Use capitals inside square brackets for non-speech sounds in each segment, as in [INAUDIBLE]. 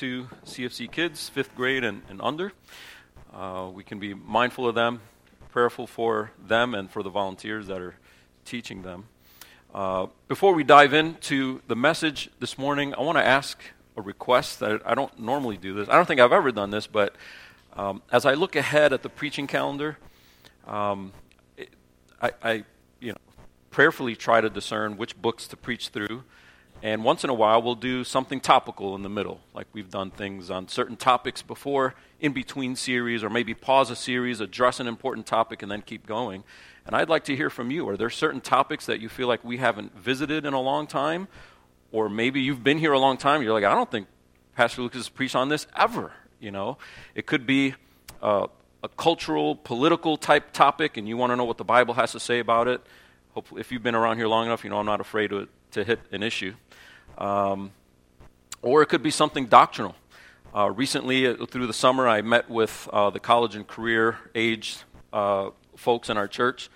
to CFC kids, fifth grade and, and under. Uh, we can be mindful of them, prayerful for them, and for the volunteers that are teaching them. Uh, before we dive into the message this morning, I want to ask a request that I don't normally do this. I don't think I've ever done this, but um, as I look ahead at the preaching calendar, um, it, I, I, you know, prayerfully try to discern which books to preach through. And once in a while, we'll do something topical in the middle, like we've done things on certain topics before, in between series, or maybe pause a series, address an important topic, and then keep going. And I'd like to hear from you. Are there certain topics that you feel like we haven't visited in a long time? Or maybe you've been here a long time, you're like, I don't think Pastor Lucas has preached on this ever. You know, it could be uh, a cultural, political type topic, and you want to know what the Bible has to say about it. Hopefully, if you've been around here long enough, you know I'm not afraid to, to hit an issue. Um, or it could be something doctrinal. Uh, recently, uh, through the summer, I met with uh, the college and career age uh, folks in our church,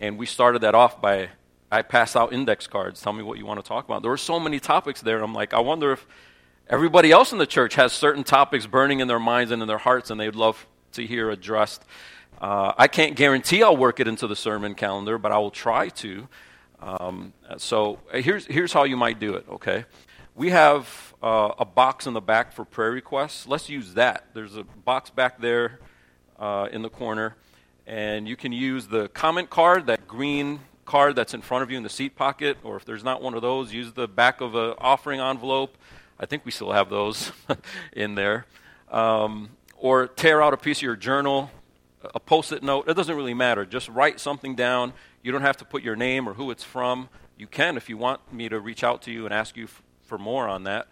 and we started that off by I passed out index cards. Tell me what you want to talk about. There were so many topics there. I'm like, I wonder if everybody else in the church has certain topics burning in their minds and in their hearts, and they'd love to hear addressed. Uh, I can't guarantee I'll work it into the sermon calendar, but I will try to. Um, so uh, here's, here's how you might do it, okay? We have uh, a box in the back for prayer requests. Let's use that. There's a box back there uh, in the corner, and you can use the comment card, that green card that's in front of you in the seat pocket, or if there's not one of those, use the back of an offering envelope. I think we still have those [LAUGHS] in there. Um, or tear out a piece of your journal, a post it note. It doesn't really matter. Just write something down you don't have to put your name or who it's from. You can if you want me to reach out to you and ask you f- for more on that.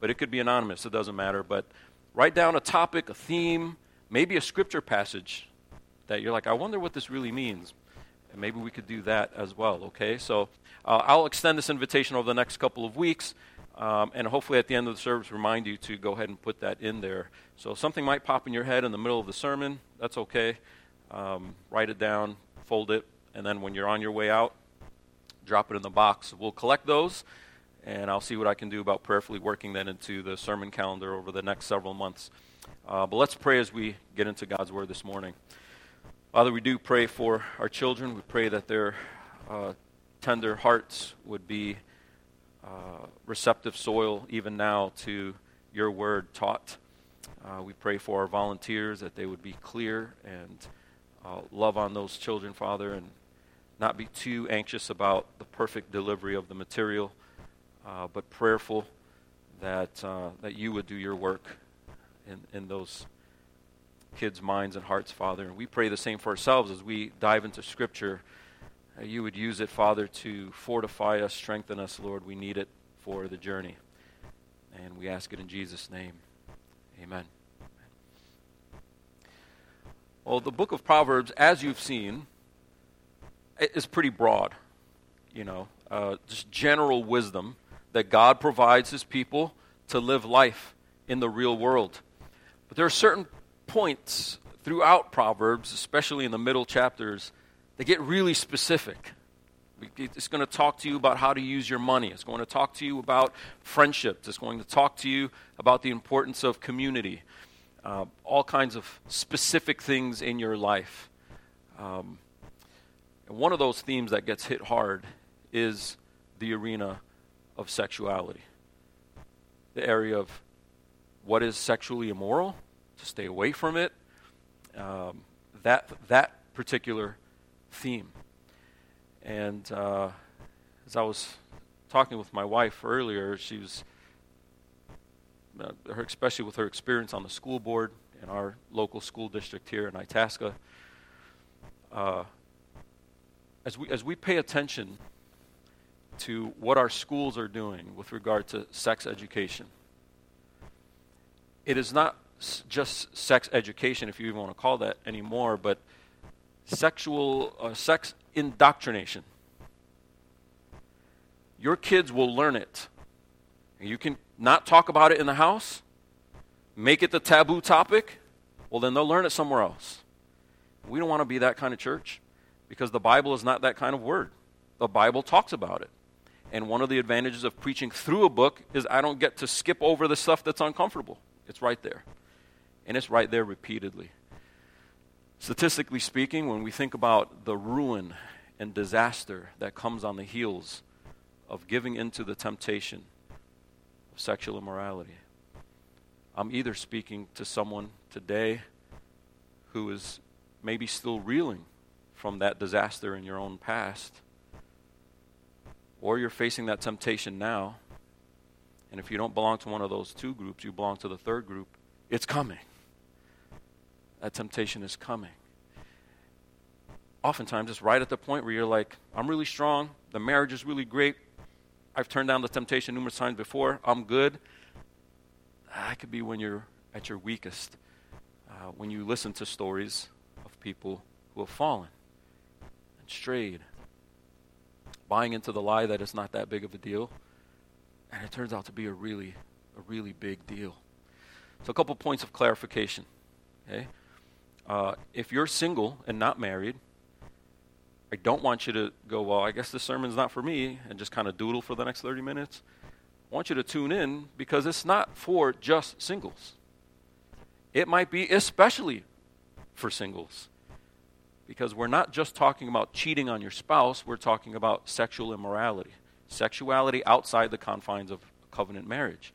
But it could be anonymous, it doesn't matter. But write down a topic, a theme, maybe a scripture passage that you're like, I wonder what this really means. And maybe we could do that as well, okay? So uh, I'll extend this invitation over the next couple of weeks. Um, and hopefully at the end of the service, remind you to go ahead and put that in there. So something might pop in your head in the middle of the sermon. That's okay. Um, write it down, fold it, and then when you're on your way out, drop it in the box. We'll collect those, and I'll see what I can do about prayerfully working that into the sermon calendar over the next several months. Uh, but let's pray as we get into God's Word this morning. Father, we do pray for our children. We pray that their uh, tender hearts would be uh, receptive soil even now to your word taught. Uh, we pray for our volunteers that they would be clear and uh, love on those children, Father, and not be too anxious about the perfect delivery of the material, uh, but prayerful that, uh, that you would do your work in, in those kids' minds and hearts, Father. And we pray the same for ourselves as we dive into Scripture. Uh, you would use it, Father, to fortify us, strengthen us, Lord. We need it for the journey. And we ask it in Jesus' name. Amen. Well, the book of Proverbs, as you've seen, is pretty broad. You know, uh, just general wisdom that God provides his people to live life in the real world. But there are certain points throughout Proverbs, especially in the middle chapters, that get really specific. It's going to talk to you about how to use your money. It's going to talk to you about friendships. It's going to talk to you about the importance of community. Uh, all kinds of specific things in your life. Um, and one of those themes that gets hit hard is the arena of sexuality. The area of what is sexually immoral, to stay away from it. Um, that, that particular theme. And uh, as I was talking with my wife earlier, she was, uh, her, especially with her experience on the school board in our local school district here in Itasca, uh, as we, as we pay attention to what our schools are doing with regard to sex education, it is not just sex education, if you even want to call that anymore, but sexual uh, sex indoctrination. Your kids will learn it. You can not talk about it in the house, make it the taboo topic, well, then they'll learn it somewhere else. We don't want to be that kind of church because the Bible is not that kind of word. The Bible talks about it. And one of the advantages of preaching through a book is I don't get to skip over the stuff that's uncomfortable. It's right there. And it's right there repeatedly. Statistically speaking, when we think about the ruin and disaster that comes on the heels of giving into the temptation of sexual immorality, I'm either speaking to someone today who is maybe still reeling from that disaster in your own past, or you're facing that temptation now. And if you don't belong to one of those two groups, you belong to the third group, it's coming. That temptation is coming. Oftentimes, it's right at the point where you're like, I'm really strong, the marriage is really great, I've turned down the temptation numerous times before, I'm good. That could be when you're at your weakest, uh, when you listen to stories of people who have fallen and strayed, buying into the lie that it's not that big of a deal, and it turns out to be a really, a really big deal. So, a couple points of clarification. Okay, uh, if you're single and not married, I don't want you to go, well, I guess this sermon's not for me, and just kind of doodle for the next 30 minutes. I want you to tune in because it's not for just singles. It might be especially for singles. Because we're not just talking about cheating on your spouse, we're talking about sexual immorality. Sexuality outside the confines of covenant marriage.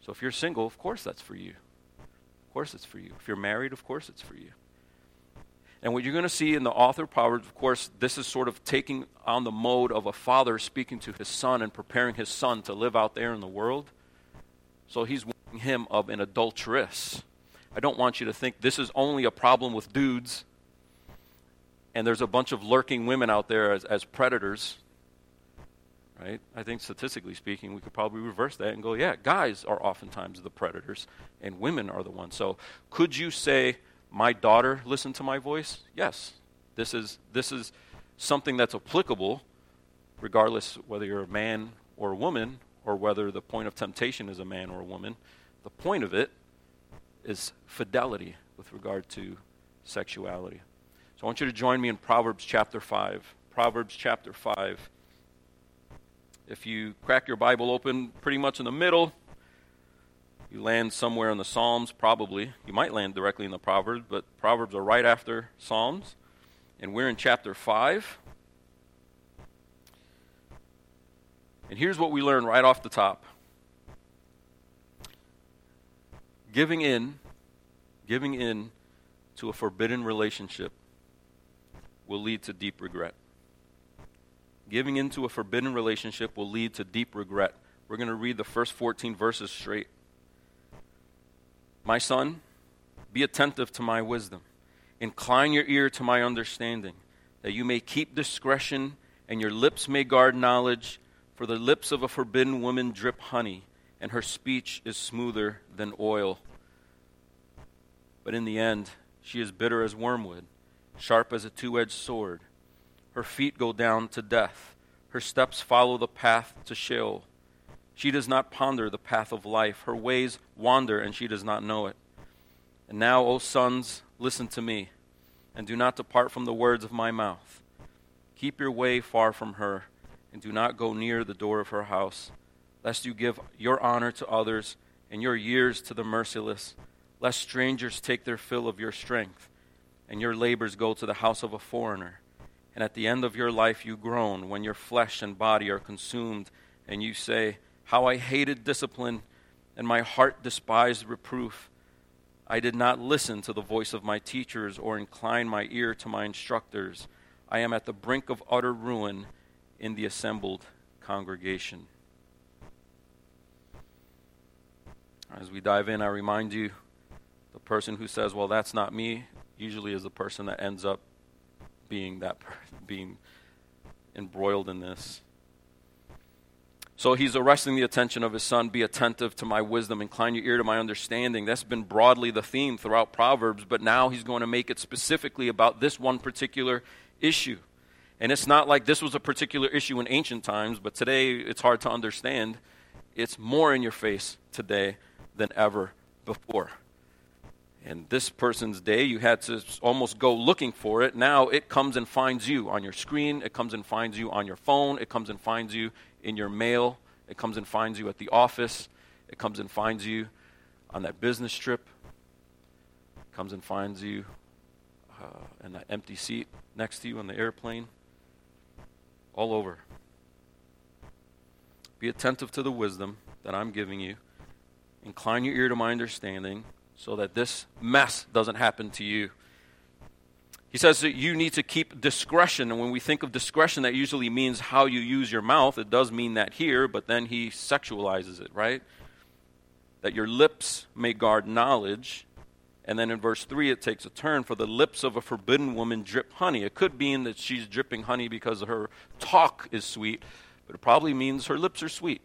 So if you're single, of course that's for you. Of course it's for you. If you're married, of course it's for you. And what you're going to see in the author of Proverbs, of course, this is sort of taking on the mode of a father speaking to his son and preparing his son to live out there in the world. So he's warning him of an adulteress. I don't want you to think this is only a problem with dudes and there's a bunch of lurking women out there as, as predators. Right? I think statistically speaking, we could probably reverse that and go, yeah, guys are oftentimes the predators and women are the ones. So could you say, my daughter listen to my voice? Yes. This is, this is something that's applicable regardless whether you're a man or a woman or whether the point of temptation is a man or a woman. The point of it is fidelity with regard to sexuality. So I want you to join me in Proverbs chapter 5. Proverbs chapter 5. If you crack your Bible open pretty much in the middle, you land somewhere in the Psalms, probably. You might land directly in the Proverbs, but Proverbs are right after Psalms. And we're in chapter 5. And here's what we learn right off the top giving in, giving in to a forbidden relationship will lead to deep regret. Giving into a forbidden relationship will lead to deep regret. We're going to read the first 14 verses straight. My son, be attentive to my wisdom. Incline your ear to my understanding, that you may keep discretion and your lips may guard knowledge. For the lips of a forbidden woman drip honey, and her speech is smoother than oil. But in the end, she is bitter as wormwood, sharp as a two edged sword. Her feet go down to death, her steps follow the path to Sheol. She does not ponder the path of life. Her ways wander, and she does not know it. And now, O sons, listen to me, and do not depart from the words of my mouth. Keep your way far from her, and do not go near the door of her house, lest you give your honor to others and your years to the merciless, lest strangers take their fill of your strength, and your labors go to the house of a foreigner. And at the end of your life you groan when your flesh and body are consumed, and you say, how I hated discipline, and my heart despised reproof. I did not listen to the voice of my teachers or incline my ear to my instructors. I am at the brink of utter ruin in the assembled congregation. As we dive in, I remind you the person who says, Well, that's not me, usually is the person that ends up being that being embroiled in this. So he's arresting the attention of his son. Be attentive to my wisdom, incline your ear to my understanding. That's been broadly the theme throughout Proverbs, but now he's going to make it specifically about this one particular issue. And it's not like this was a particular issue in ancient times, but today it's hard to understand. It's more in your face today than ever before. In this person's day, you had to almost go looking for it. Now it comes and finds you on your screen, it comes and finds you on your phone, it comes and finds you in your mail, it comes and finds you at the office, it comes and finds you on that business trip, it comes and finds you uh, in that empty seat next to you on the airplane, all over. Be attentive to the wisdom that I'm giving you. Incline your ear to my understanding so that this mess doesn't happen to you. He says that you need to keep discretion. And when we think of discretion, that usually means how you use your mouth. It does mean that here, but then he sexualizes it, right? That your lips may guard knowledge. And then in verse 3, it takes a turn for the lips of a forbidden woman drip honey. It could mean that she's dripping honey because her talk is sweet, but it probably means her lips are sweet.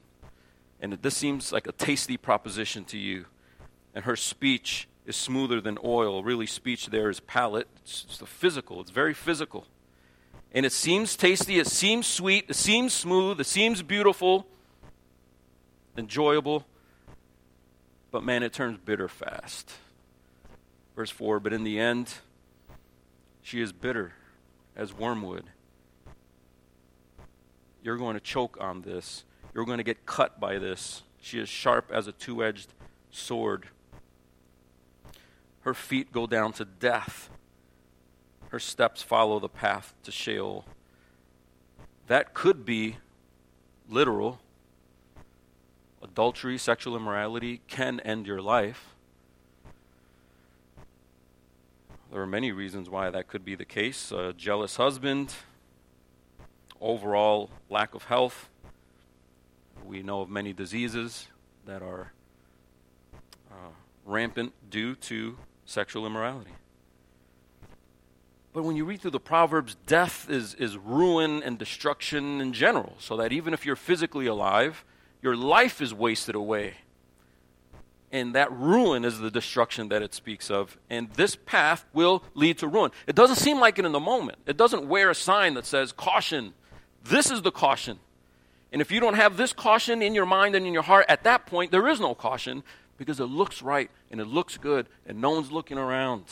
And this seems like a tasty proposition to you. And her speech is smoother than oil. Really, speech there is palate. It's, it's the physical, it's very physical. And it seems tasty, it seems sweet, it seems smooth, it seems beautiful, enjoyable. But man, it turns bitter fast. Verse 4 But in the end, she is bitter as wormwood you're going to choke on this. You're going to get cut by this. She is sharp as a two edged sword. Her feet go down to death. Her steps follow the path to Sheol. That could be literal. Adultery, sexual immorality can end your life. There are many reasons why that could be the case. A jealous husband, overall lack of health. We know of many diseases that are uh, rampant due to sexual immorality. But when you read through the Proverbs, death is, is ruin and destruction in general. So that even if you're physically alive, your life is wasted away. And that ruin is the destruction that it speaks of. And this path will lead to ruin. It doesn't seem like it in the moment. It doesn't wear a sign that says, caution, this is the caution. And if you don't have this caution in your mind and in your heart, at that point, there is no caution because it looks right and it looks good and no one's looking around.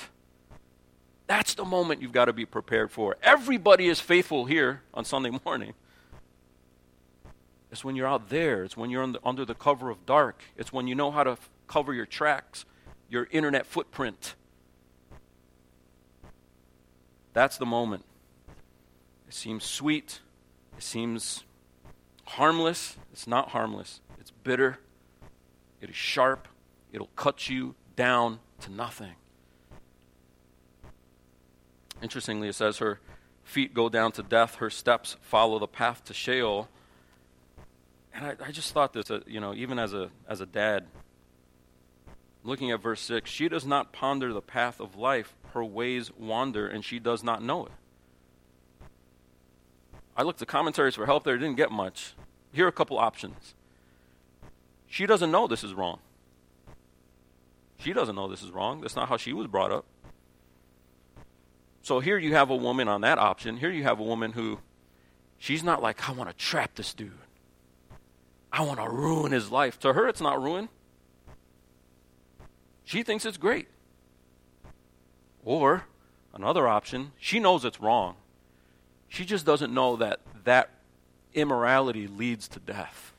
That's the moment you've got to be prepared for. Everybody is faithful here on Sunday [LAUGHS] morning. It's when you're out there, it's when you're the, under the cover of dark, it's when you know how to f- cover your tracks, your internet footprint. That's the moment. It seems sweet, it seems harmless. It's not harmless, it's bitter, it is sharp, it'll cut you down to nothing. Interestingly, it says her feet go down to death, her steps follow the path to Sheol. And I, I just thought this, uh, you know, even as a, as a dad, looking at verse 6, she does not ponder the path of life, her ways wander, and she does not know it. I looked at commentaries for help there, didn't get much. Here are a couple options. She doesn't know this is wrong. She doesn't know this is wrong. That's not how she was brought up. So here you have a woman on that option. Here you have a woman who, she's not like, I want to trap this dude. I want to ruin his life. To her, it's not ruin. She thinks it's great. Or another option, she knows it's wrong. She just doesn't know that that immorality leads to death.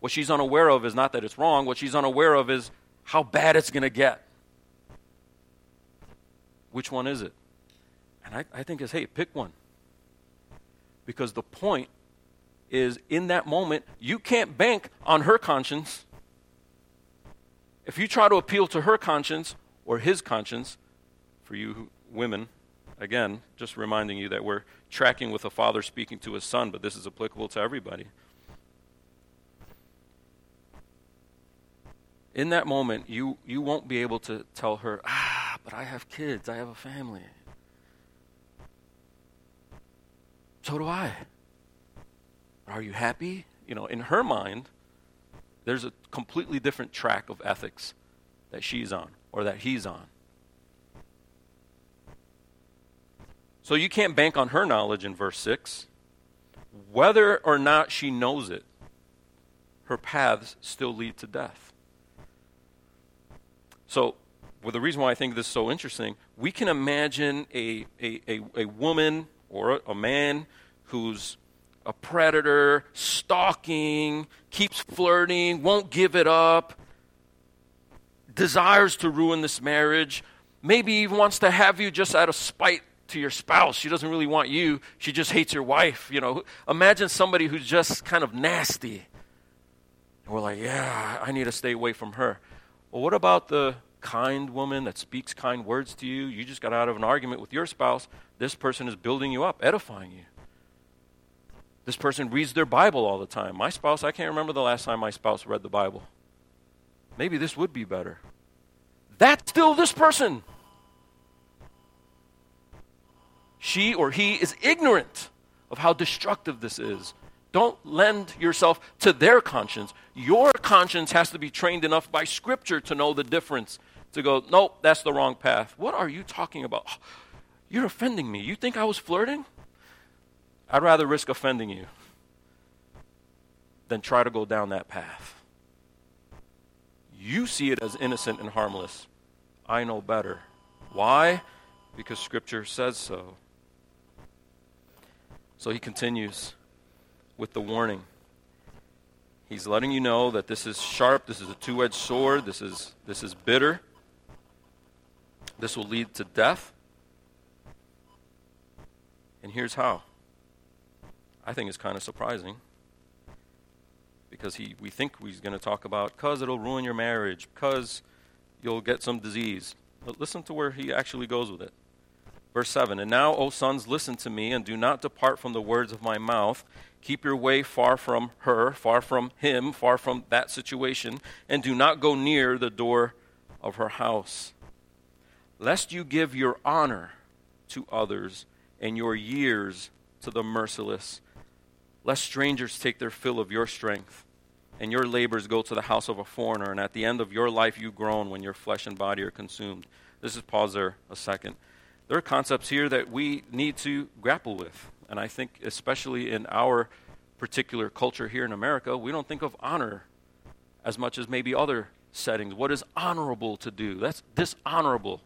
What she's unaware of is not that it's wrong, what she's unaware of is how bad it's going to get. Which one is it? And I, I think it's hey, pick one. Because the point is in that moment, you can't bank on her conscience. If you try to appeal to her conscience or his conscience, for you women, Again, just reminding you that we're tracking with a father speaking to his son, but this is applicable to everybody. In that moment, you, you won't be able to tell her, ah, but I have kids, I have a family. So do I. Are you happy? You know, in her mind, there's a completely different track of ethics that she's on or that he's on. So you can't bank on her knowledge in verse 6. Whether or not she knows it, her paths still lead to death. So well, the reason why I think this is so interesting, we can imagine a, a, a, a woman or a, a man who's a predator, stalking, keeps flirting, won't give it up, desires to ruin this marriage, maybe even wants to have you just out of spite to your spouse. She doesn't really want you, she just hates your wife. You know, imagine somebody who's just kind of nasty. And we're like, yeah, I need to stay away from her. Well, what about the kind woman that speaks kind words to you? You just got out of an argument with your spouse. This person is building you up, edifying you. This person reads their Bible all the time. My spouse, I can't remember the last time my spouse read the Bible. Maybe this would be better. That's still this person. She or he is ignorant of how destructive this is. Don't lend yourself to their conscience. Your conscience has to be trained enough by Scripture to know the difference. To go, nope, that's the wrong path. What are you talking about? [SIGHS] You're offending me. You think I was flirting? I'd rather risk offending you than try to go down that path. You see it as innocent and harmless. I know better. Why? Because Scripture says so. So he continues with the warning. He's letting you know that this is sharp, this is a two edged sword, this is, this is bitter, this will lead to death. And here's how I think it's kind of surprising because he, we think he's going to talk about because it'll ruin your marriage, because you'll get some disease. But listen to where he actually goes with it. Verse 7 And now, O sons, listen to me, and do not depart from the words of my mouth. Keep your way far from her, far from him, far from that situation, and do not go near the door of her house, lest you give your honor to others and your years to the merciless Lest strangers take their fill of your strength, and your labors go to the house of a foreigner, and at the end of your life you groan when your flesh and body are consumed. This is pause there a second. There are concepts here that we need to grapple with. And I think, especially in our particular culture here in America, we don't think of honor as much as maybe other settings. What is honorable to do? That's dishonorable.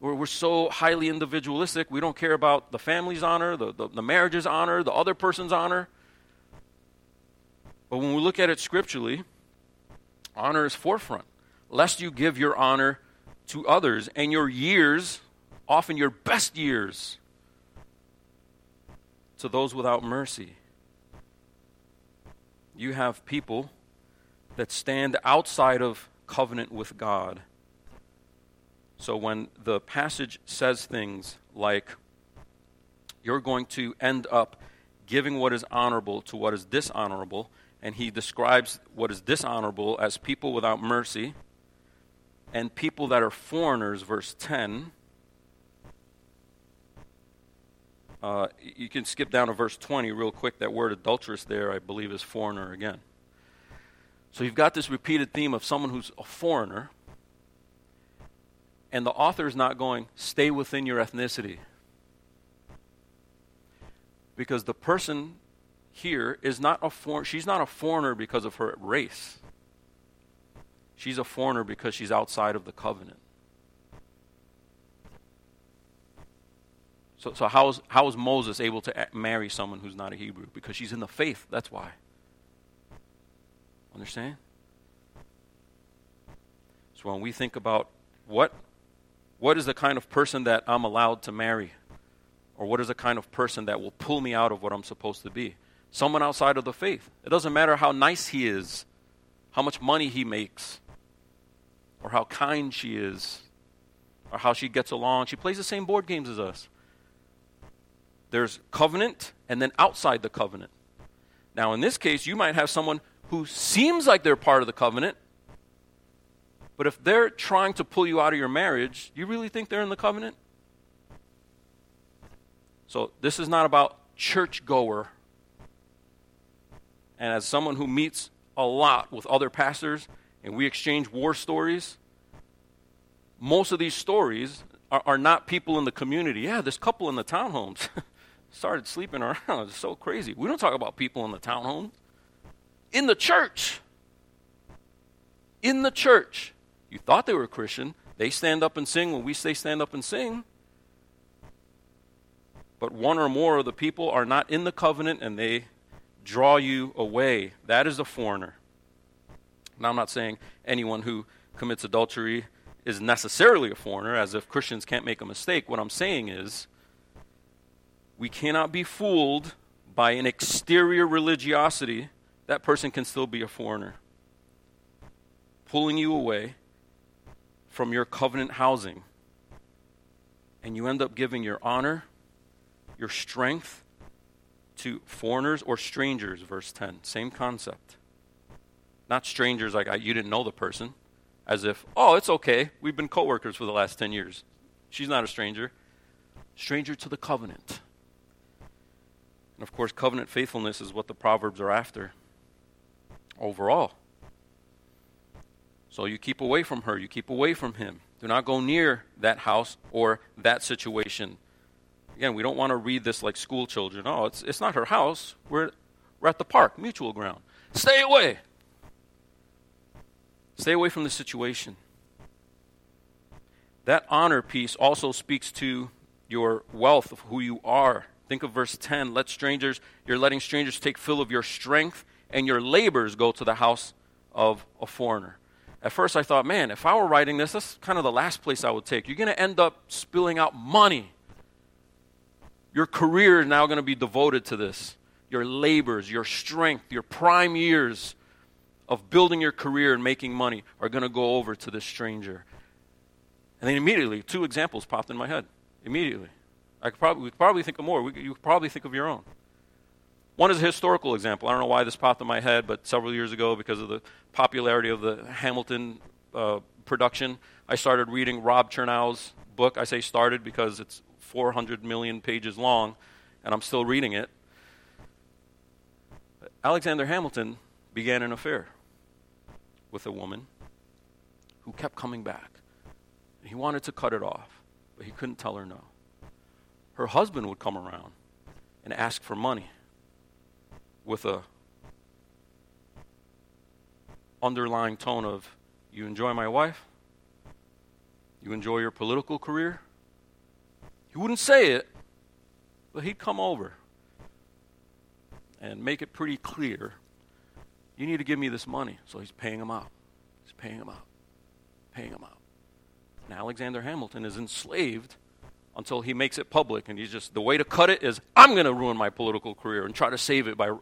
We're, we're so highly individualistic, we don't care about the family's honor, the, the, the marriage's honor, the other person's honor. But when we look at it scripturally, honor is forefront. Lest you give your honor to others and your years, often your best years, to those without mercy. You have people that stand outside of covenant with God so when the passage says things like, you're going to end up giving what is honorable to what is dishonorable, and he describes what is dishonorable as people without mercy and people that are foreigners, verse 10. Uh, you can skip down to verse 20 real quick. That word adulterous there, I believe, is foreigner again. So you've got this repeated theme of someone who's a foreigner and the author is not going, stay within your ethnicity. Because the person here is not a for- she's not a foreigner because of her race. She's a foreigner because she's outside of the covenant. So, so how, is, how is Moses able to marry someone who's not a Hebrew? Because she's in the faith. That's why. Understand? So when we think about what what is the kind of person that I'm allowed to marry? Or what is the kind of person that will pull me out of what I'm supposed to be? Someone outside of the faith. It doesn't matter how nice he is, how much money he makes, or how kind she is, or how she gets along. She plays the same board games as us. There's covenant and then outside the covenant. Now, in this case, you might have someone who seems like they're part of the covenant, but if they're trying to pull you out of your marriage, you really think they're in the covenant? So this is not about churchgoer. And as someone who meets a lot with other pastors and we exchange war stories, most of these stories are, are not people in the community. Yeah, this couple in the townhomes [LAUGHS] started sleeping [LAUGHS] around. It's so crazy. We don't talk about people in the townhomes. In the church. In the church. You thought they were a Christian, They stand up and sing when we say stand up and sing. But one or more of the people are not in the covenant and they draw you away. That is a foreigner. Now, I'm not saying anyone who commits adultery is necessarily a foreigner, as if Christians can't make a mistake. What I'm saying is, we cannot be fooled by an exterior religiosity. That person can still be a foreigner, pulling you away from your covenant housing. And you end up giving your honor, your strength to foreigners or strangers, verse 10. Same concept. Not strangers like I, you didn't know the person as if, oh, it's okay. We've been coworkers for the last 10 years. She's not a stranger. Stranger to the covenant. And of course, covenant faithfulness is what the Proverbs are after overall. So you keep away from her, you keep away from him. Do not go near that house or that situation. Again, we don't want to read this like school children. Oh, it's, it's not her house. We're, we're at the park, mutual ground. Stay away. Stay away from the situation. That honor piece also speaks to your wealth of who you are. Think of verse 10. Let strangers, you're letting strangers take fill of your strength, and your labors go to the house of a foreigner. At first, I thought, man, if I were writing this, that's kind of the last place I would take. You're going to end up spilling out money. Your career is now going to be devoted to this. Your labors, your strength, your prime years of building your career and making money are going to go over to this stranger. And then immediately, two examples popped in my head. Immediately. I could probably, we could probably think of more. We, you could probably think of your own. One is a historical example. I don't know why this popped in my head, but several years ago, because of the popularity of the Hamilton uh, production, I started reading Ron Chernow's book. I say started because it's 400 million pages long, and I'm still reading it. Alexander Hamilton began an affair with a woman who kept coming back. He wanted to cut it off, but he couldn't tell her no. Her husband would come around and ask for money with a underlying tone of you enjoy my wife you enjoy your political career he wouldn't say it but he'd come over and make it pretty clear you need to give me this money. So he's paying him out. He's paying him out. Paying him out. And Alexander Hamilton is enslaved until he makes it public. And he's just, the way to cut it is, I'm going to ruin my political career and try to save it by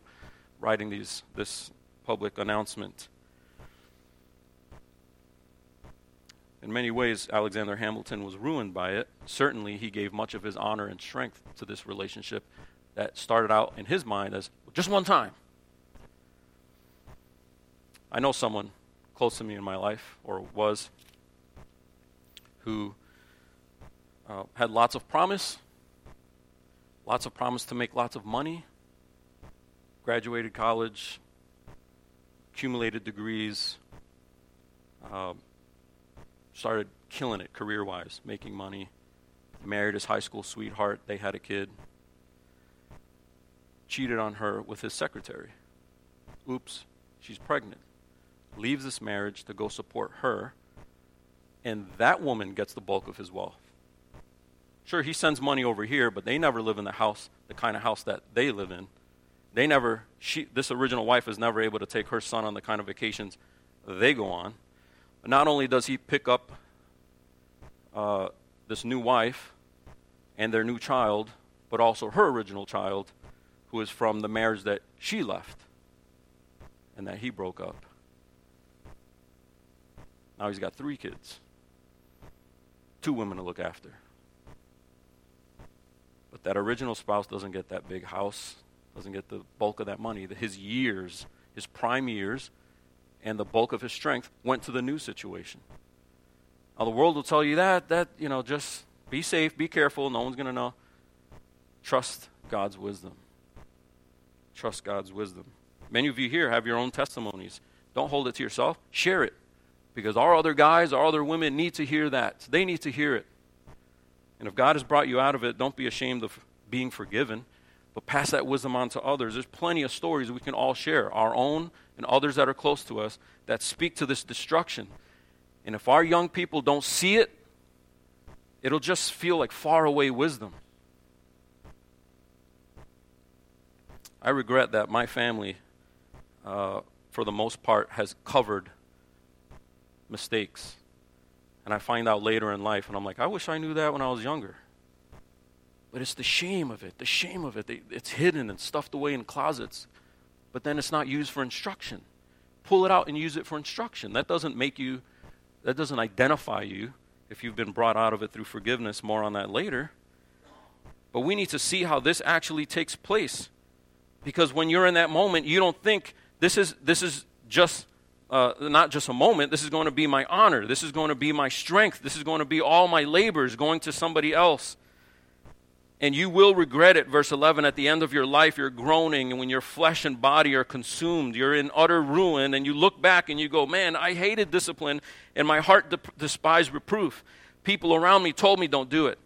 writing these, this public announcement. In many ways, Alexander Hamilton was ruined by it. Certainly, he gave much of his honor and strength to this relationship that started out in his mind as just one time. I know someone close to me in my life, or was, who uh, had lots of promise, lots of promise to make lots of money, graduated college, accumulated degrees, uh, started killing it career wise, making money, married his high school sweetheart, they had a kid, cheated on her with his secretary. Oops, she's pregnant leaves this marriage to go support her, and that woman gets the bulk of his wealth. Sure, he sends money over here, but they never live in the house, the kind of house that they live in. They never, she, this original wife is never able to take her son on the kind of vacations they go on. But not only does he pick up uh, this new wife and their new child, but also her original child, who is from the marriage that she left and that he broke up. Now he's got three kids, two women to look after. But that original spouse doesn't get that big house, doesn't get the bulk of that money. His years, his prime years, and the bulk of his strength went to the new situation. Now the world will tell you that, that, you know, just be safe, be careful, no one's going to know. Trust God's wisdom. Trust God's wisdom. Many of you here have your own testimonies. Don't hold it to yourself. Share it because our other guys, our other women need to hear that. They need to hear it. And if God has brought you out of it, don't be ashamed of being forgiven, but pass that wisdom on to others. There's plenty of stories we can all share, our own and others that are close to us, that speak to this destruction. And if our young people don't see it, it'll just feel like faraway wisdom. I regret that my family, uh, for the most part, has covered mistakes. And I find out later in life, and I'm like, I wish I knew that when I was younger. But it's the shame of it, the shame of it. It's hidden and stuffed away in closets, but then it's not used for instruction. Pull it out and use it for instruction. That doesn't make you, that doesn't identify you if you've been brought out of it through forgiveness. More on that later. But we need to see how this actually takes place. Because when you're in that moment, you don't think this is, this is just uh, not just a moment. This is going to be my honor. This is going to be my strength. This is going to be all my labors going to somebody else. And you will regret it, verse 11. At the end of your life, you're groaning, and when your flesh and body are consumed, you're in utter ruin, and you look back and you go, Man, I hated discipline, and my heart de- despised reproof. People around me told me don't do it.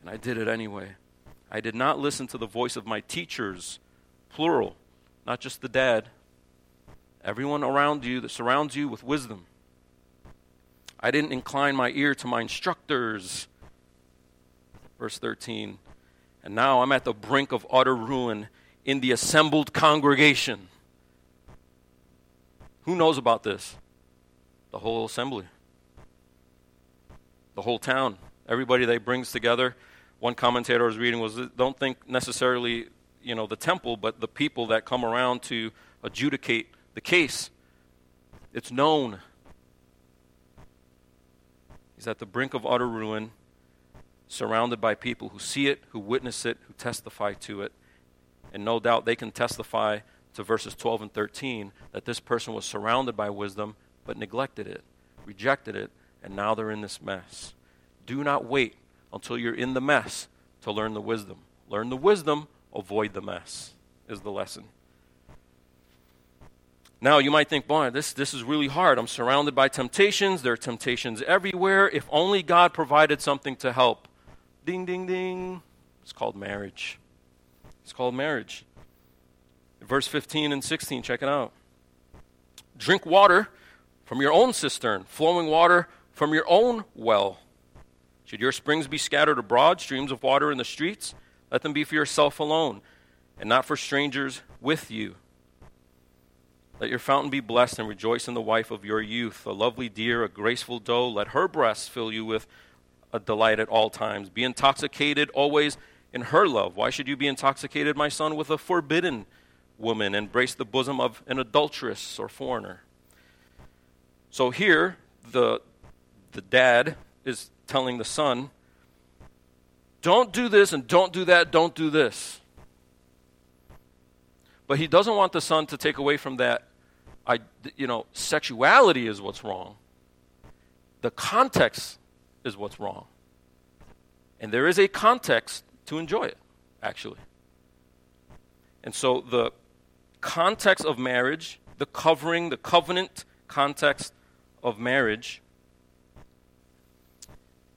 And I did it anyway. I did not listen to the voice of my teachers, plural, not just the dad. Everyone around you that surrounds you with wisdom. I didn't incline my ear to my instructors Verse 13. And now I'm at the brink of utter ruin in the assembled congregation. Who knows about this? The whole assembly, the whole town, everybody that brings together. One commentator I was reading was don't think necessarily, you know, the temple, but the people that come around to adjudicate the case. It's known. He's at the brink of utter ruin surrounded by people who see it, who witness it, who testify to it. And no doubt they can testify to verses 12 and 13 that this person was surrounded by wisdom but neglected it, rejected it, and now they're in this mess. Do not wait until you're in the mess to learn the wisdom. Learn the wisdom, avoid the mess, is the lesson. Now, you might think, boy, this, this is really hard. I'm surrounded by temptations. There are temptations everywhere. If only God provided something to help. Ding, ding, ding. It's called marriage. It's called marriage. Verse 15 and 16, check it out. Drink water from your own cistern, flowing water from your own well. Should your springs be scattered abroad, streams of water in the streets? Let them be for yourself alone, and not for strangers with you. Let your fountain be blessed, and rejoice in the wife of your youth, a lovely deer, a graceful doe. Let her breasts fill you with a delight at all times. Be intoxicated always in her love. Why should you be intoxicated, my son, with a forbidden woman? Embrace the bosom of an adulteress or foreigner. So here, the, the dad is telling the son, don't do this and don't do that, don't do this. But he doesn't want the son to take away from that, I, you know, sexuality is what's wrong. The context is what's wrong. And there is a context to enjoy it, actually. And so the context of marriage, the covering, the covenant context of marriage,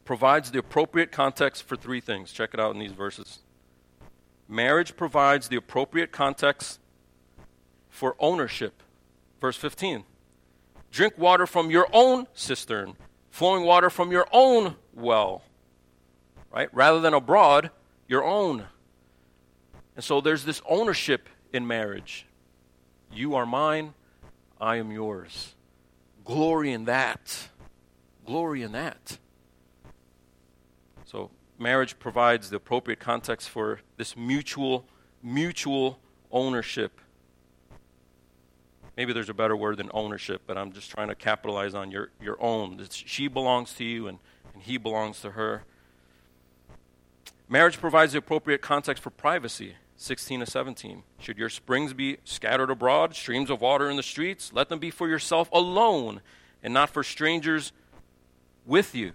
provides the appropriate context for three things. Check it out in these verses. Marriage provides the appropriate context for ownership. Verse 15 Drink water from your own cistern flowing water from your own well, right? Rather than abroad, your own. And so there's this ownership in marriage. You are mine, I am yours. Glory in that. Glory in that. So marriage provides the appropriate context for this mutual mutual ownership maybe there's a better word than ownership, but I'm just trying to capitalize on your, your own. She belongs to you and, and he belongs to her. Marriage provides the appropriate context for privacy. 16 to 17. Should your springs be scattered abroad, streams of water in the streets? Let them be for yourself alone and not for strangers with you.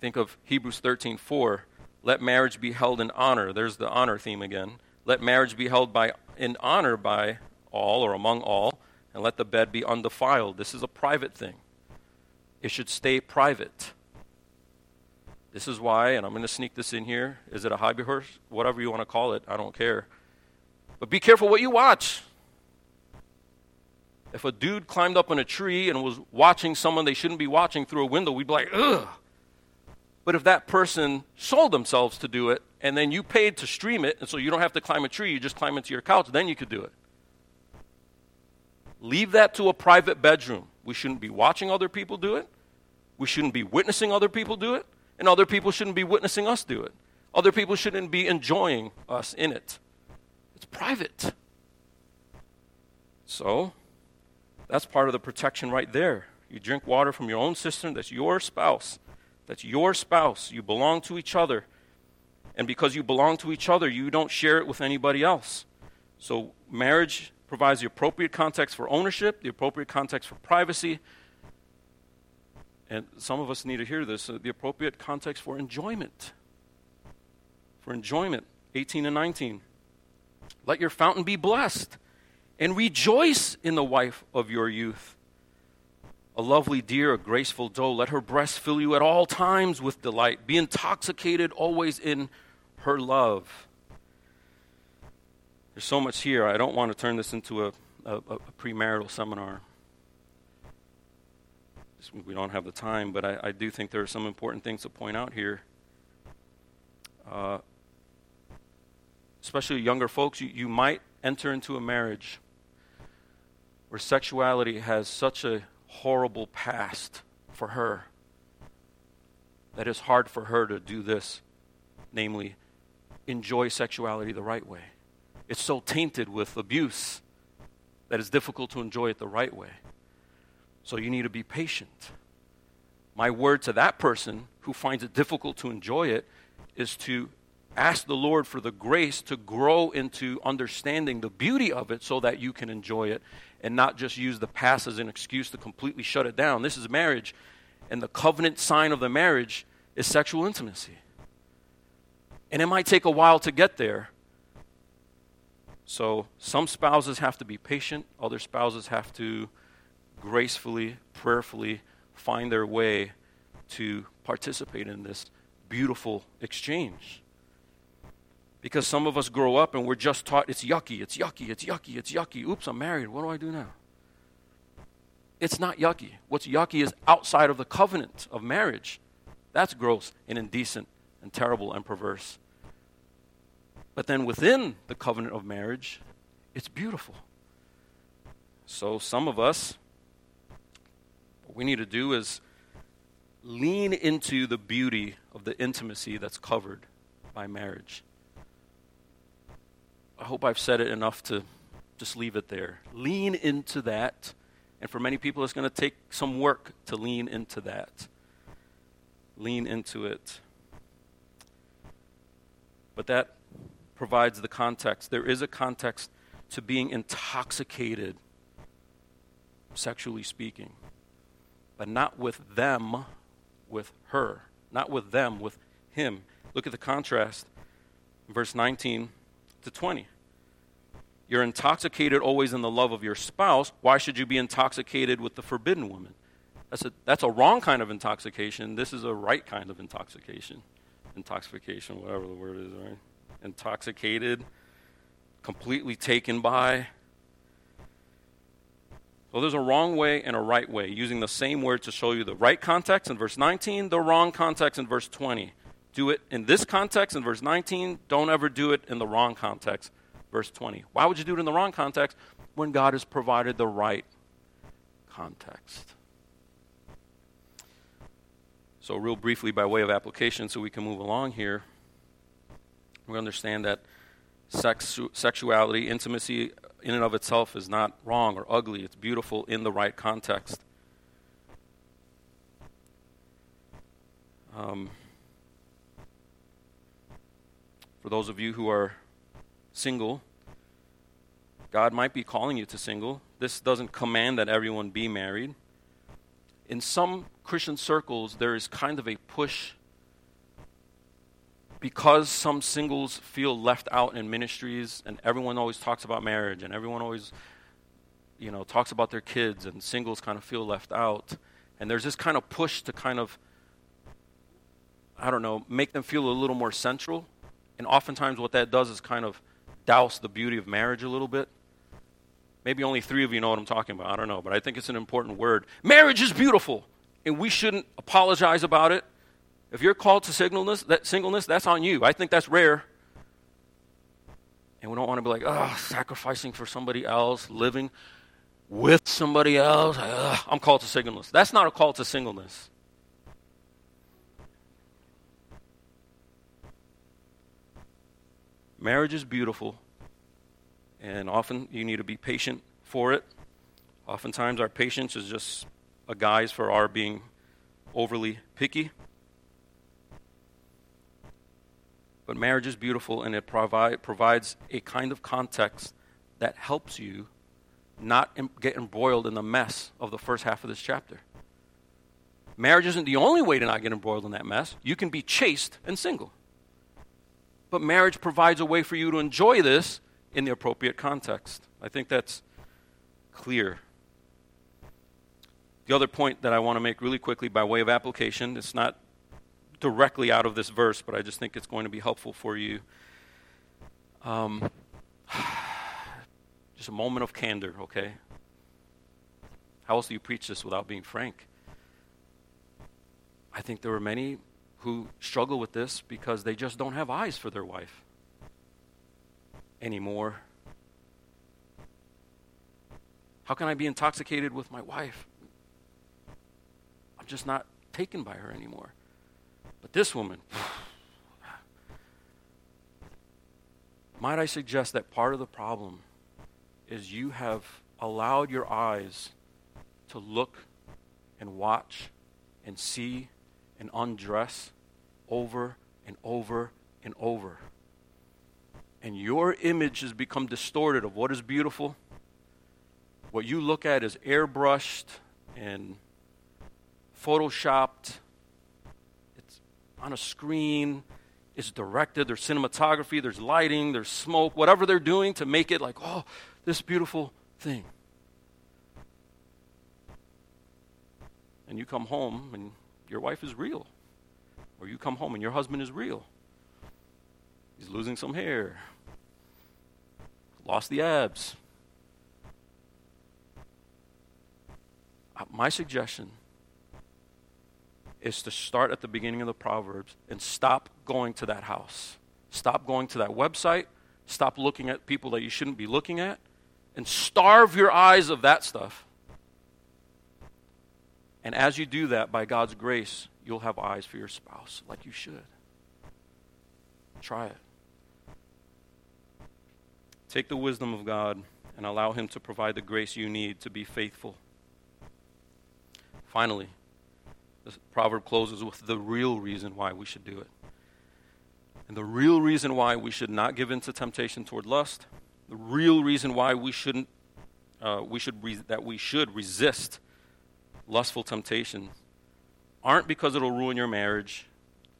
Think of Hebrews 13 4. Let marriage be held in honor. There's the honor theme again. Let marriage be held by in honor by all or among all, and let the bed be undefiled. This is a private thing. It should stay private. This is why, and I'm going to sneak this in here. Is it a hobby horse? Whatever you want to call it, I don't care. But be careful what you watch. If a dude climbed up in a tree and was watching someone they shouldn't be watching through a window, we'd be like, ugh. But if that person sold themselves to do it, and then you paid to stream it, and so you don't have to climb a tree, you just climb into your couch, then you could do it. Leave that to a private bedroom. We shouldn't be watching other people do it. We shouldn't be witnessing other people do it. And other people shouldn't be witnessing us do it. Other people shouldn't be enjoying us in it. It's private. So, that's part of the protection right there. You drink water from your own cistern, that's your spouse. That's your spouse. You belong to each other. And because you belong to each other, you don't share it with anybody else. So, marriage provides the appropriate context for ownership, the appropriate context for privacy, and some of us need to hear this uh, the appropriate context for enjoyment. For enjoyment, 18 and 19. Let your fountain be blessed, and rejoice in the wife of your youth. A lovely deer, a graceful doe, let her breast fill you at all times with delight. Be intoxicated always in her love. There's so much here. I don't want to turn this into a, a, a premarital seminar. We don't have the time, but I, I, do think there are some important things to point out here. Uh, especially younger folks, you, you might enter into a marriage where sexuality has such a horrible past for her that it's hard for her to do this, namely, enjoy sexuality the right way. It's so tainted with abuse that it's difficult to enjoy it the right way. So you need to be patient. My word to that person who finds it difficult to enjoy it is to ask the Lord for the grace to grow into understanding the beauty of it so that you can enjoy it and not just use the past as an excuse to completely shut it down. This is marriage, and the covenant sign of the marriage is sexual intimacy. And it might take a while to get there. So some spouses have to be patient, other spouses have to gracefully, prayerfully find their way to participate in this beautiful exchange. Because some of us grow up and we're just taught it's yucky, it's yucky, it's yucky, it's yucky. Oops, I'm married. What do I do now? It's not yucky. What's yucky is outside of the covenant of marriage. That's gross and indecent and terrible and perverse. But then within the covenant of marriage, it's beautiful. So some of us, what we need to do is lean into the beauty of the intimacy that's covered by marriage. I hope I've said it enough to just leave it there. Lean into that. And for many people, it's going to take some work to lean into that. Lean into it. But that provides the context. There is a context to being intoxicated, sexually speaking, but not with them, with her. Not with them, with him. Look at the contrast. Verse 19 to 20. You're intoxicated always in the love of your spouse. Why should you be intoxicated with the forbidden woman? That's a, that's a wrong kind of intoxication. This is a right kind of intoxication. Intoxication, whatever the word is, right? Intoxicated, completely taken by. So there's a wrong way and a right way, using the same word to show you the right context in verse 19, the wrong context in verse 20 do it in this context in verse 19. Don't ever do it in the wrong context, verse 20. Why would you do it in the wrong context? When God has provided the right context. So, real briefly, by way of application, so we can move along here, we understand that sex, sexuality, intimacy in and of itself is not wrong or ugly. It's beautiful in the right context. Um, For those of you who are single, God might be calling you to single. This doesn't command that everyone be married. In some Christian circles, there is kind of a push because some singles feel left out in ministries, and everyone always talks about marriage, and everyone always, you know, talks about their kids, and singles kind of feel left out. And there's this kind of push to kind of, I don't know, make them feel a little more central and oftentimes, what that does is kind of douse the beauty of marriage a little bit. Maybe only three of you know what I'm talking about. I don't know, but I think it's an important word. Marriage is beautiful, and we shouldn't apologize about it. If you're called to singleness, that singleness, that's on you. I think that's rare. And we don't want to be like, oh, sacrificing for somebody else, living with somebody else. Ugh, I'm called to singleness. That's not a call to singleness. Marriage is beautiful, and often you need to be patient for it. Oftentimes, our patience is just a guise for our being overly picky. But marriage is beautiful, and it provide, provides a kind of context that helps you not get embroiled in the mess of the first half of this chapter. Marriage isn't the only way to not get embroiled in that mess. You can be chaste and single. But marriage provides a way for you to enjoy this in the appropriate context. I think that's clear. The other point that I want to make really quickly by way of application, it's not directly out of this verse, but I just think it's going to be helpful for you. Um, [SIGHS] just a moment of candor, okay? How else do you preach this without being frank? I think there were many who struggle with this because they just don't have eyes for their wife anymore. How can I be intoxicated with my wife? I'm just not taken by her anymore. But this woman, [SIGHS] might I suggest that part of the problem is you have allowed your eyes to look and watch and see and undress over and over and over. And your image has become distorted of what is beautiful. What you look at is airbrushed and photoshopped. It's on a screen. It's directed. There's cinematography, there's lighting, there's smoke, whatever they're doing to make it like, oh, this beautiful thing. And you come home and your wife is real. Or you come home and your husband is real. He's losing some hair, lost the abs. Uh, my suggestion is to start at the beginning of the Proverbs and stop going to that house. Stop going to that website. Stop looking at people that you shouldn't be looking at. And starve your eyes of that stuff and as you do that, by God's grace, you'll have eyes for your spouse like you should. Try it. Take the wisdom of God and allow Him to provide the grace you need to be faithful. Finally, this proverb closes with the real reason why we should do it. And the real reason why we should not give in to temptation toward lust, the real reason why we shouldn't, uh, we should re- that we should resist lustful temptations aren't because it'll ruin your marriage,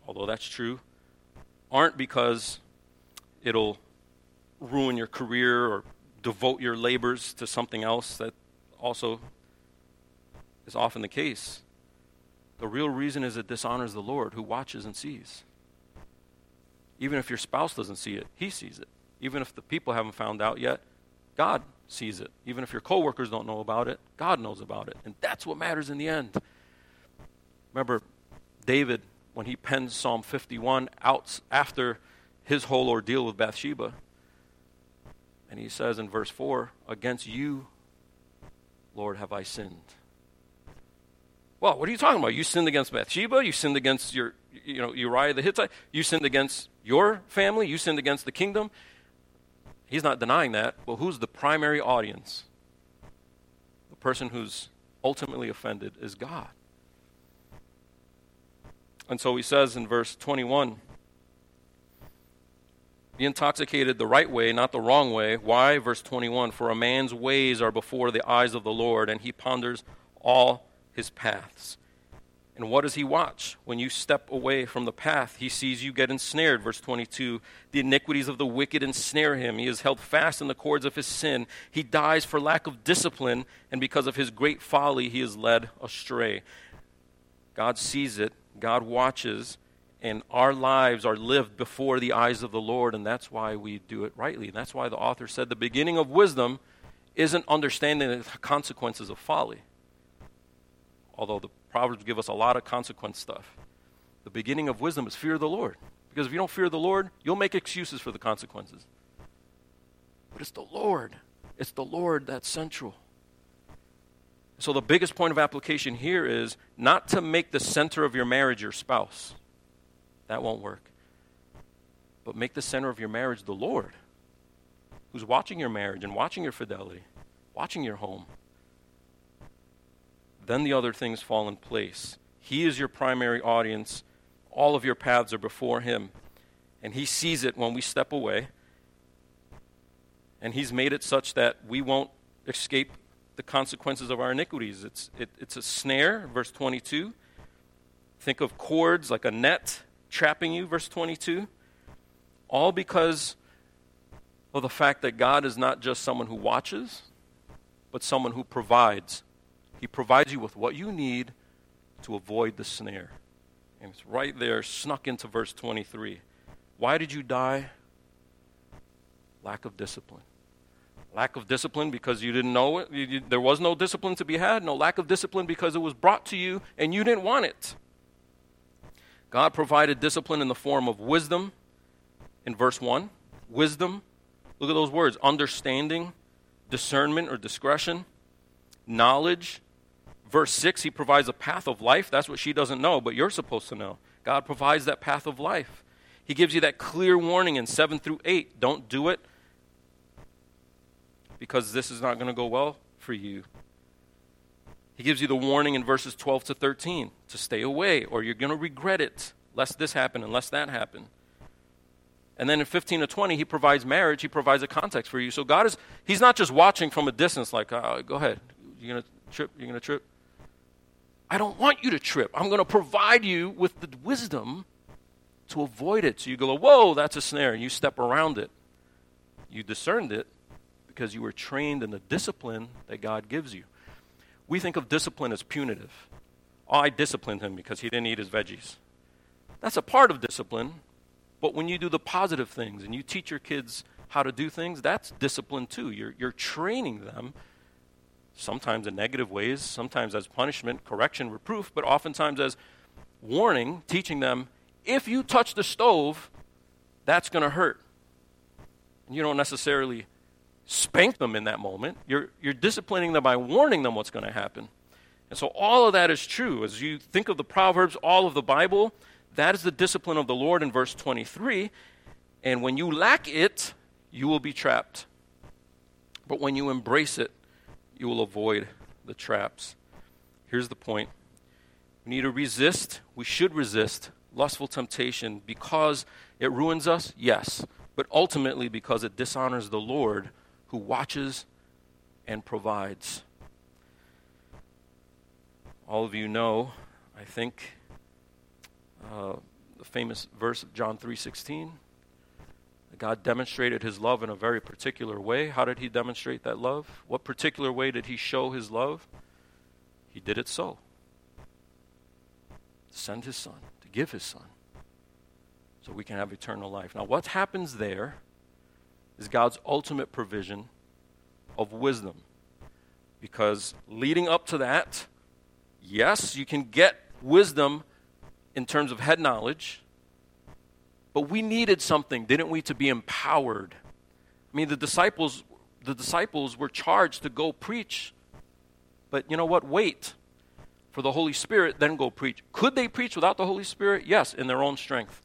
although that's true, aren't because it'll ruin your career or devote your labors to something else that also is often the case. The real reason is it dishonors the Lord who watches and sees. Even if your spouse doesn't see it, he sees it. Even if the people haven't found out yet, God sees it. Even if your coworkers don't know about it, God knows about it. And that's what matters in the end. Remember, David, when he pens Psalm 51 out after his whole ordeal with Bathsheba, and he says in verse 4, Against you, Lord, have I sinned. Well, what are you talking about? You sinned against Bathsheba. You sinned against your, you know, Uriah the Hittite. You sinned against your family. You sinned against the kingdom. He's not denying that, but who's the primary audience? The person who's ultimately offended is God. And so he says in verse 21 Be intoxicated the right way, not the wrong way. Why? Verse 21 For a man's ways are before the eyes of the Lord, and he ponders all his paths. And what does he watch? When you step away from the path, he sees you get ensnared. Verse 22 The iniquities of the wicked ensnare him. He is held fast in the cords of his sin. He dies for lack of discipline, and because of his great folly, he is led astray. God sees it, God watches, and our lives are lived before the eyes of the Lord, and that's why we do it rightly. And that's why the author said the beginning of wisdom isn't understanding the consequences of folly. Although the Proverbs give us a lot of consequence stuff. The beginning of wisdom is fear of the Lord. Because if you don't fear the Lord, you'll make excuses for the consequences. But it's the Lord. It's the Lord that's central. So, the biggest point of application here is not to make the center of your marriage your spouse. That won't work. But make the center of your marriage the Lord, who's watching your marriage and watching your fidelity, watching your home. Then the other things fall in place. He is your primary audience. All of your paths are before Him. And He sees it when we step away. And He's made it such that we won't escape the consequences of our iniquities. It's, it, it's a snare, verse 22. Think of cords like a net trapping you, verse 22. All because of the fact that God is not just someone who watches, but someone who provides. He provides you with what you need to avoid the snare. And it's right there, snuck into verse 23. Why did you die? Lack of discipline. Lack of discipline because you didn't know it. You, you, there was no discipline to be had. No lack of discipline because it was brought to you and you didn't want it. God provided discipline in the form of wisdom in verse 1. Wisdom. Look at those words understanding, discernment or discretion, knowledge. Verse 6, he provides a path of life. That's what she doesn't know, but you're supposed to know. God provides that path of life. He gives you that clear warning in 7 through 8. Don't do it because this is not going to go well for you. He gives you the warning in verses 12 to 13 to stay away, or you're going to regret it, lest this happen and lest that happen. And then in 15 to 20, he provides marriage. He provides a context for you. So God is, he's not just watching from a distance, like, oh, go ahead. You're going to trip? You're going to trip? I don't want you to trip. I'm going to provide you with the wisdom to avoid it. So you go, whoa, that's a snare, and you step around it. You discerned it, because you were trained in the discipline that God gives you. We think of discipline as punitive. I disciplined him because he didn't eat his veggies. That's a part of discipline, but when you do the positive things and you teach your kids how to do things, that's discipline too. You're, you're training them, sometimes in negative ways, sometimes as punishment, correction, reproof, but oftentimes as warning, teaching them if you touch the stove, that's going to hurt. And you don't necessarily spank them in that moment. You're, you're disciplining them by warning them what's going to happen. And so all of that is true. As you think of the Proverbs, all of the Bible, that is the discipline of the Lord in verse 23. And when you lack it, you will be trapped. But when you embrace it, you will avoid the traps. Here's the point we need to resist, we should resist lustful temptation because it ruins us, yes, but ultimately because it dishonors the Lord who watches and provides. All of you know, I think, uh, the famous verse of John 3:16. God demonstrated his love in a very particular way. How did he demonstrate that love? What particular way did he show his love? He did it so. Send his son, to give his son, so we can have eternal life. Now, what happens there is God's ultimate provision of wisdom. Because leading up to that, yes, you can get wisdom in terms of head knowledge, but we needed something, didn't we, to be empowered? I mean, the disciples, the disciples were charged to go preach. But you know what? Wait for the Holy Spirit, then go preach. Could they preach without the Holy Spirit? Yes, in their own strength.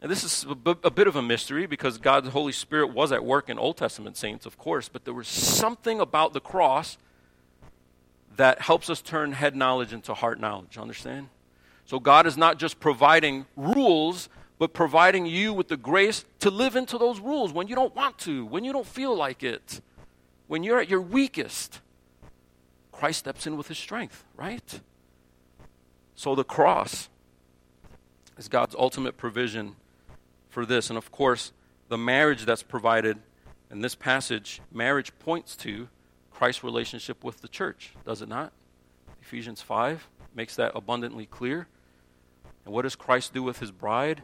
And this is a, b- a bit of a mystery because God's Holy Spirit was at work in Old Testament saints, of course, but there was something about the cross that helps us turn head knowledge into heart knowledge. Understand? So God is not just providing rules, but providing you with the grace to live into those rules when you don't want to, when you don't feel like it, when you're at your weakest. Christ steps in with his strength, right? So the cross is God's ultimate provision for this. And of course, the marriage that's provided in this passage, marriage points to Christ's relationship with the church, does it not? Ephesians 5 makes that abundantly clear. And what does Christ do with his bride?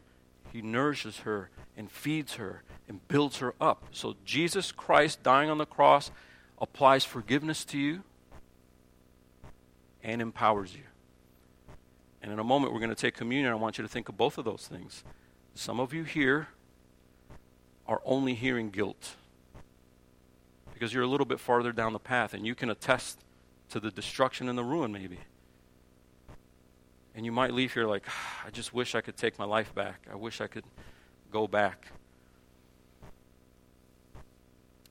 He nourishes her and feeds her and builds her up. So Jesus Christ dying on the cross applies forgiveness to you and empowers you. And in a moment, we're going to take communion. I want you to think of both of those things. Some of you here are only hearing guilt because you're a little bit farther down the path and you can attest to the destruction and the ruin, maybe. And you might leave here like, ah, I just wish I could take my life back. I wish I could go back.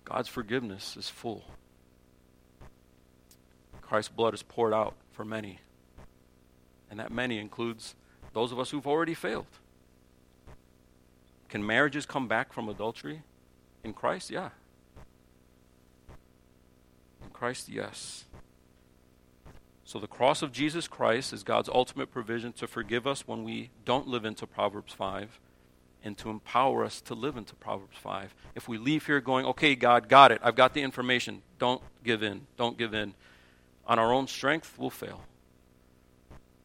God's forgiveness is full. Christ's blood is poured out for many. And that many includes those of us who've already failed. Can marriages come back from adultery in Christ? Yeah. In Christ, yes. So the cross of Jesus Christ is God's ultimate provision to forgive us when we don't live into Proverbs 5 and to empower us to live into Proverbs 5. If we leave here going, okay, God, got it. I've got the information. Don't give in. Don't give in. On our own strength, we'll fail.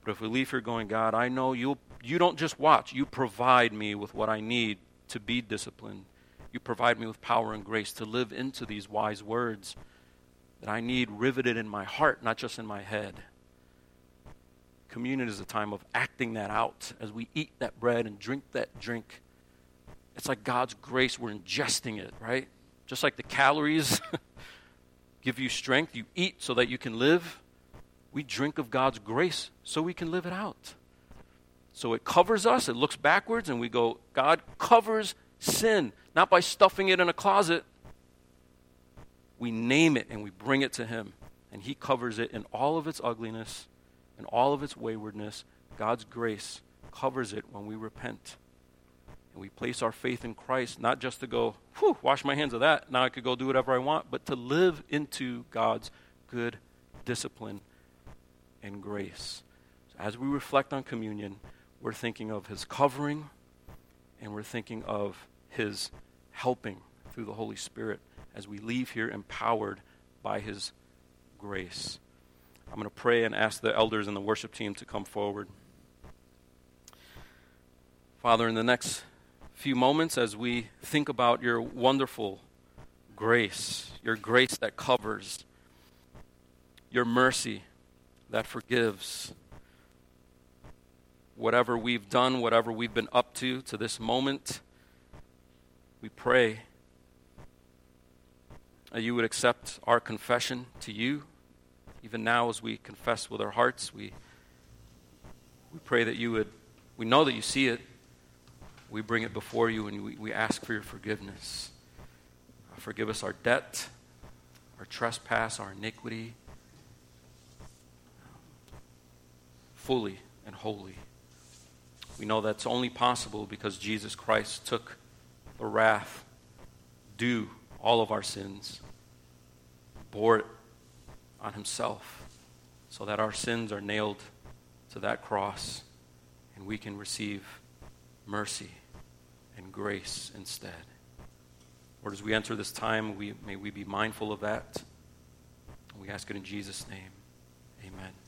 But if we leave here going, God, I know you you don't just watch, you provide me with what I need to be disciplined. You provide me with power and grace to live into these wise words that I need riveted in my heart, not just in my head. Communion is a time of acting that out as we eat that bread and drink that drink. It's like God's grace, we're ingesting it, right? Just like the calories [LAUGHS] give you strength, you eat so that you can live. We drink of God's grace so we can live it out. So it covers us, it looks backwards, and we go, God covers sin, not by stuffing it in a closet. We name it and we bring it to Him, and He covers it in all of its ugliness and all of its waywardness. God's grace covers it when we repent. And we place our faith in Christ, not just to go, whew, wash my hands of that, now I could go do whatever I want, but to live into God's good discipline and grace. So as we reflect on communion, we're thinking of his covering and we're thinking of his helping through the Holy Spirit as we leave here empowered by his grace. I'm going to pray and ask the elders and the worship team to come forward. Father, in the next few moments, as we think about your wonderful grace, your grace that covers, your mercy that forgives, whatever we've done, whatever we've been up to to this moment, we pray you would accept our confession to you. Even now, as we confess with our hearts, we, we pray that you would, we know that you see it. We bring it before you and we, we ask for your forgiveness. Uh, forgive us our debt, our trespass, our iniquity, uh, fully and wholly. We know that's only possible because Jesus Christ took the wrath due all of our sins, bore it on himself, so that our sins are nailed to that cross and we can receive mercy and grace instead. Lord, as we enter this time, we, may we be mindful of that. We ask it in Jesus' name. Amen.